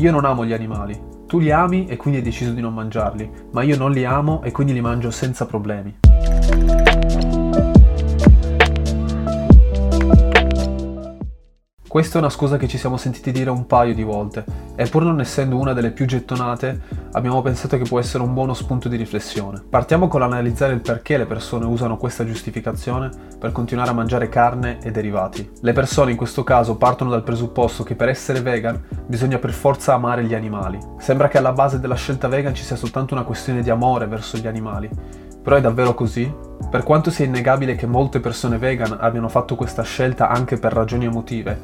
Io non amo gli animali. Tu li ami e quindi hai deciso di non mangiarli, ma io non li amo e quindi li mangio senza problemi. Questa è una scusa che ci siamo sentiti dire un paio di volte e pur non essendo una delle più gettonate abbiamo pensato che può essere un buono spunto di riflessione. Partiamo con l'analizzare il perché le persone usano questa giustificazione per continuare a mangiare carne e derivati. Le persone in questo caso partono dal presupposto che per essere vegan bisogna per forza amare gli animali. Sembra che alla base della scelta vegan ci sia soltanto una questione di amore verso gli animali. Però è davvero così? Per quanto sia innegabile che molte persone vegan abbiano fatto questa scelta anche per ragioni emotive,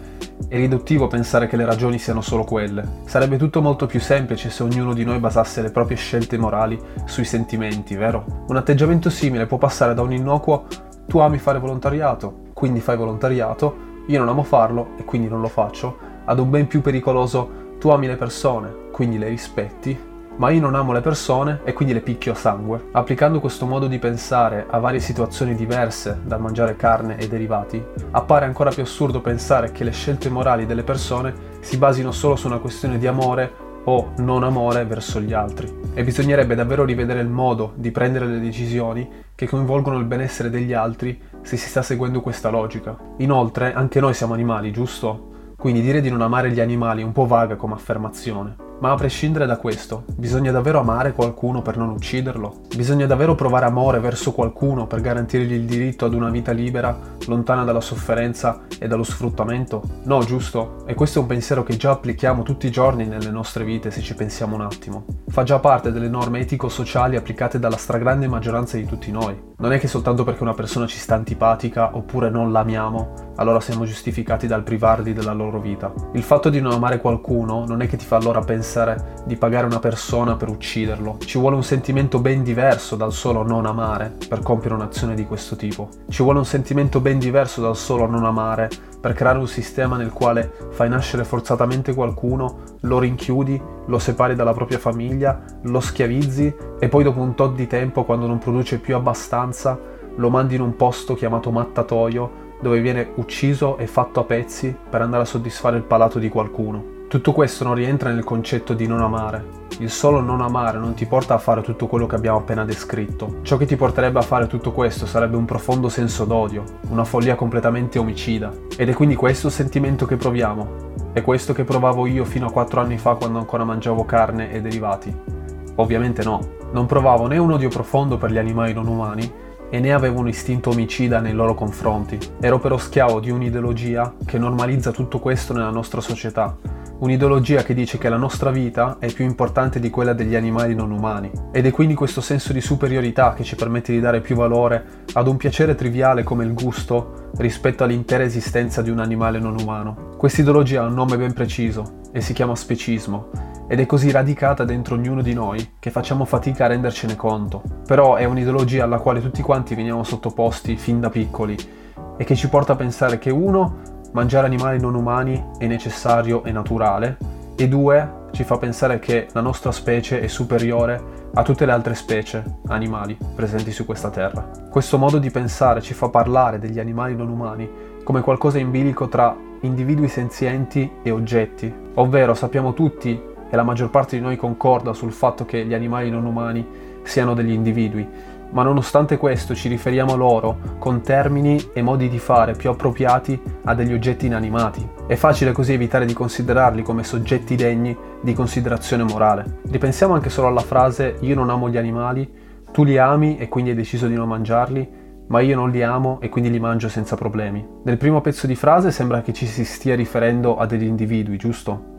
è riduttivo pensare che le ragioni siano solo quelle. Sarebbe tutto molto più semplice se ognuno di noi basasse le proprie scelte morali sui sentimenti, vero? Un atteggiamento simile può passare da un innocuo tu ami fare volontariato, quindi fai volontariato, io non amo farlo e quindi non lo faccio, ad un ben più pericoloso tu ami le persone, quindi le rispetti ma io non amo le persone e quindi le picchio a sangue. Applicando questo modo di pensare a varie situazioni diverse dal mangiare carne e derivati, appare ancora più assurdo pensare che le scelte morali delle persone si basino solo su una questione di amore o non amore verso gli altri. E bisognerebbe davvero rivedere il modo di prendere le decisioni che coinvolgono il benessere degli altri se si sta seguendo questa logica. Inoltre, anche noi siamo animali, giusto? Quindi dire di non amare gli animali è un po' vaga come affermazione. Ma a prescindere da questo, bisogna davvero amare qualcuno per non ucciderlo? Bisogna davvero provare amore verso qualcuno per garantirgli il diritto ad una vita libera, lontana dalla sofferenza e dallo sfruttamento? No, giusto? E questo è un pensiero che già applichiamo tutti i giorni nelle nostre vite se ci pensiamo un attimo. Fa già parte delle norme etico-sociali applicate dalla stragrande maggioranza di tutti noi. Non è che soltanto perché una persona ci sta antipatica oppure non l'amiamo, allora siamo giustificati dal privarli della loro vita. Il fatto di non amare qualcuno non è che ti fa allora pensare di pagare una persona per ucciderlo. Ci vuole un sentimento ben diverso dal solo non amare per compiere un'azione di questo tipo. Ci vuole un sentimento ben diverso dal solo non amare per creare un sistema nel quale fai nascere forzatamente qualcuno, lo rinchiudi, lo separi dalla propria famiglia, lo schiavizzi e poi dopo un tot di tempo, quando non produce più abbastanza, lo mandi in un posto chiamato mattatoio dove viene ucciso e fatto a pezzi per andare a soddisfare il palato di qualcuno. Tutto questo non rientra nel concetto di non amare. Il solo non amare non ti porta a fare tutto quello che abbiamo appena descritto. Ciò che ti porterebbe a fare tutto questo sarebbe un profondo senso d'odio, una follia completamente omicida. Ed è quindi questo il sentimento che proviamo. È questo che provavo io fino a 4 anni fa quando ancora mangiavo carne e derivati. Ovviamente no. Non provavo né un odio profondo per gli animali non umani, e né avevo un istinto omicida nei loro confronti. Ero però schiavo di un'ideologia che normalizza tutto questo nella nostra società. Un'ideologia che dice che la nostra vita è più importante di quella degli animali non umani. Ed è quindi questo senso di superiorità che ci permette di dare più valore ad un piacere triviale come il gusto rispetto all'intera esistenza di un animale non umano. Questa ideologia ha un nome ben preciso e si chiama specismo ed è così radicata dentro ognuno di noi che facciamo fatica a rendercene conto. Però è un'ideologia alla quale tutti quanti veniamo sottoposti fin da piccoli e che ci porta a pensare che uno, mangiare animali non umani è necessario e naturale e due, ci fa pensare che la nostra specie è superiore a tutte le altre specie animali presenti su questa terra. Questo modo di pensare ci fa parlare degli animali non umani come qualcosa in bilico tra individui senzienti e oggetti, ovvero sappiamo tutti e la maggior parte di noi concorda sul fatto che gli animali non umani siano degli individui, ma nonostante questo ci riferiamo a loro con termini e modi di fare più appropriati a degli oggetti inanimati. È facile così evitare di considerarli come soggetti degni di considerazione morale. Ripensiamo anche solo alla frase io non amo gli animali, tu li ami e quindi hai deciso di non mangiarli, ma io non li amo e quindi li mangio senza problemi. Nel primo pezzo di frase sembra che ci si stia riferendo a degli individui, giusto?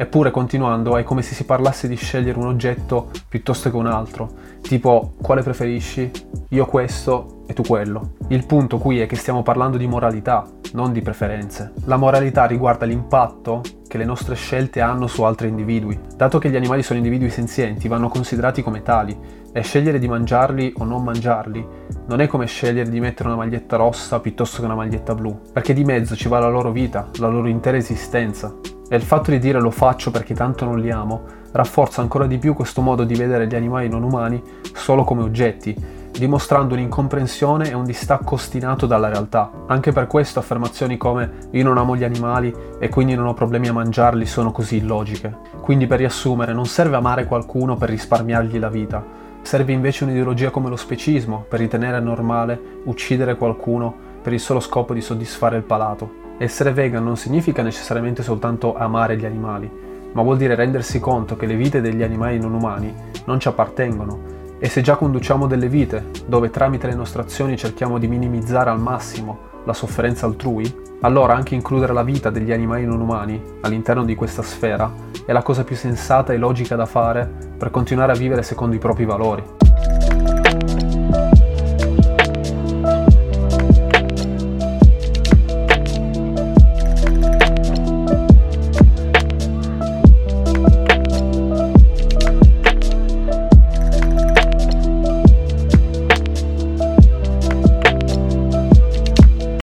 Eppure continuando è come se si parlasse di scegliere un oggetto piuttosto che un altro, tipo quale preferisci? Io questo e tu quello. Il punto qui è che stiamo parlando di moralità, non di preferenze. La moralità riguarda l'impatto che le nostre scelte hanno su altri individui. Dato che gli animali sono individui senzienti, vanno considerati come tali e scegliere di mangiarli o non mangiarli non è come scegliere di mettere una maglietta rossa piuttosto che una maglietta blu, perché di mezzo ci va la loro vita, la loro intera esistenza. E il fatto di dire lo faccio perché tanto non li amo rafforza ancora di più questo modo di vedere gli animali non umani solo come oggetti dimostrando un'incomprensione e un distacco ostinato dalla realtà. Anche per questo affermazioni come io non amo gli animali e quindi non ho problemi a mangiarli sono così illogiche. Quindi per riassumere, non serve amare qualcuno per risparmiargli la vita, serve invece un'ideologia come lo specismo per ritenere normale uccidere qualcuno per il solo scopo di soddisfare il palato. Essere vegan non significa necessariamente soltanto amare gli animali, ma vuol dire rendersi conto che le vite degli animali non umani non ci appartengono e se già conduciamo delle vite dove tramite le nostre azioni cerchiamo di minimizzare al massimo la sofferenza altrui, allora anche includere la vita degli animali non umani all'interno di questa sfera è la cosa più sensata e logica da fare per continuare a vivere secondo i propri valori.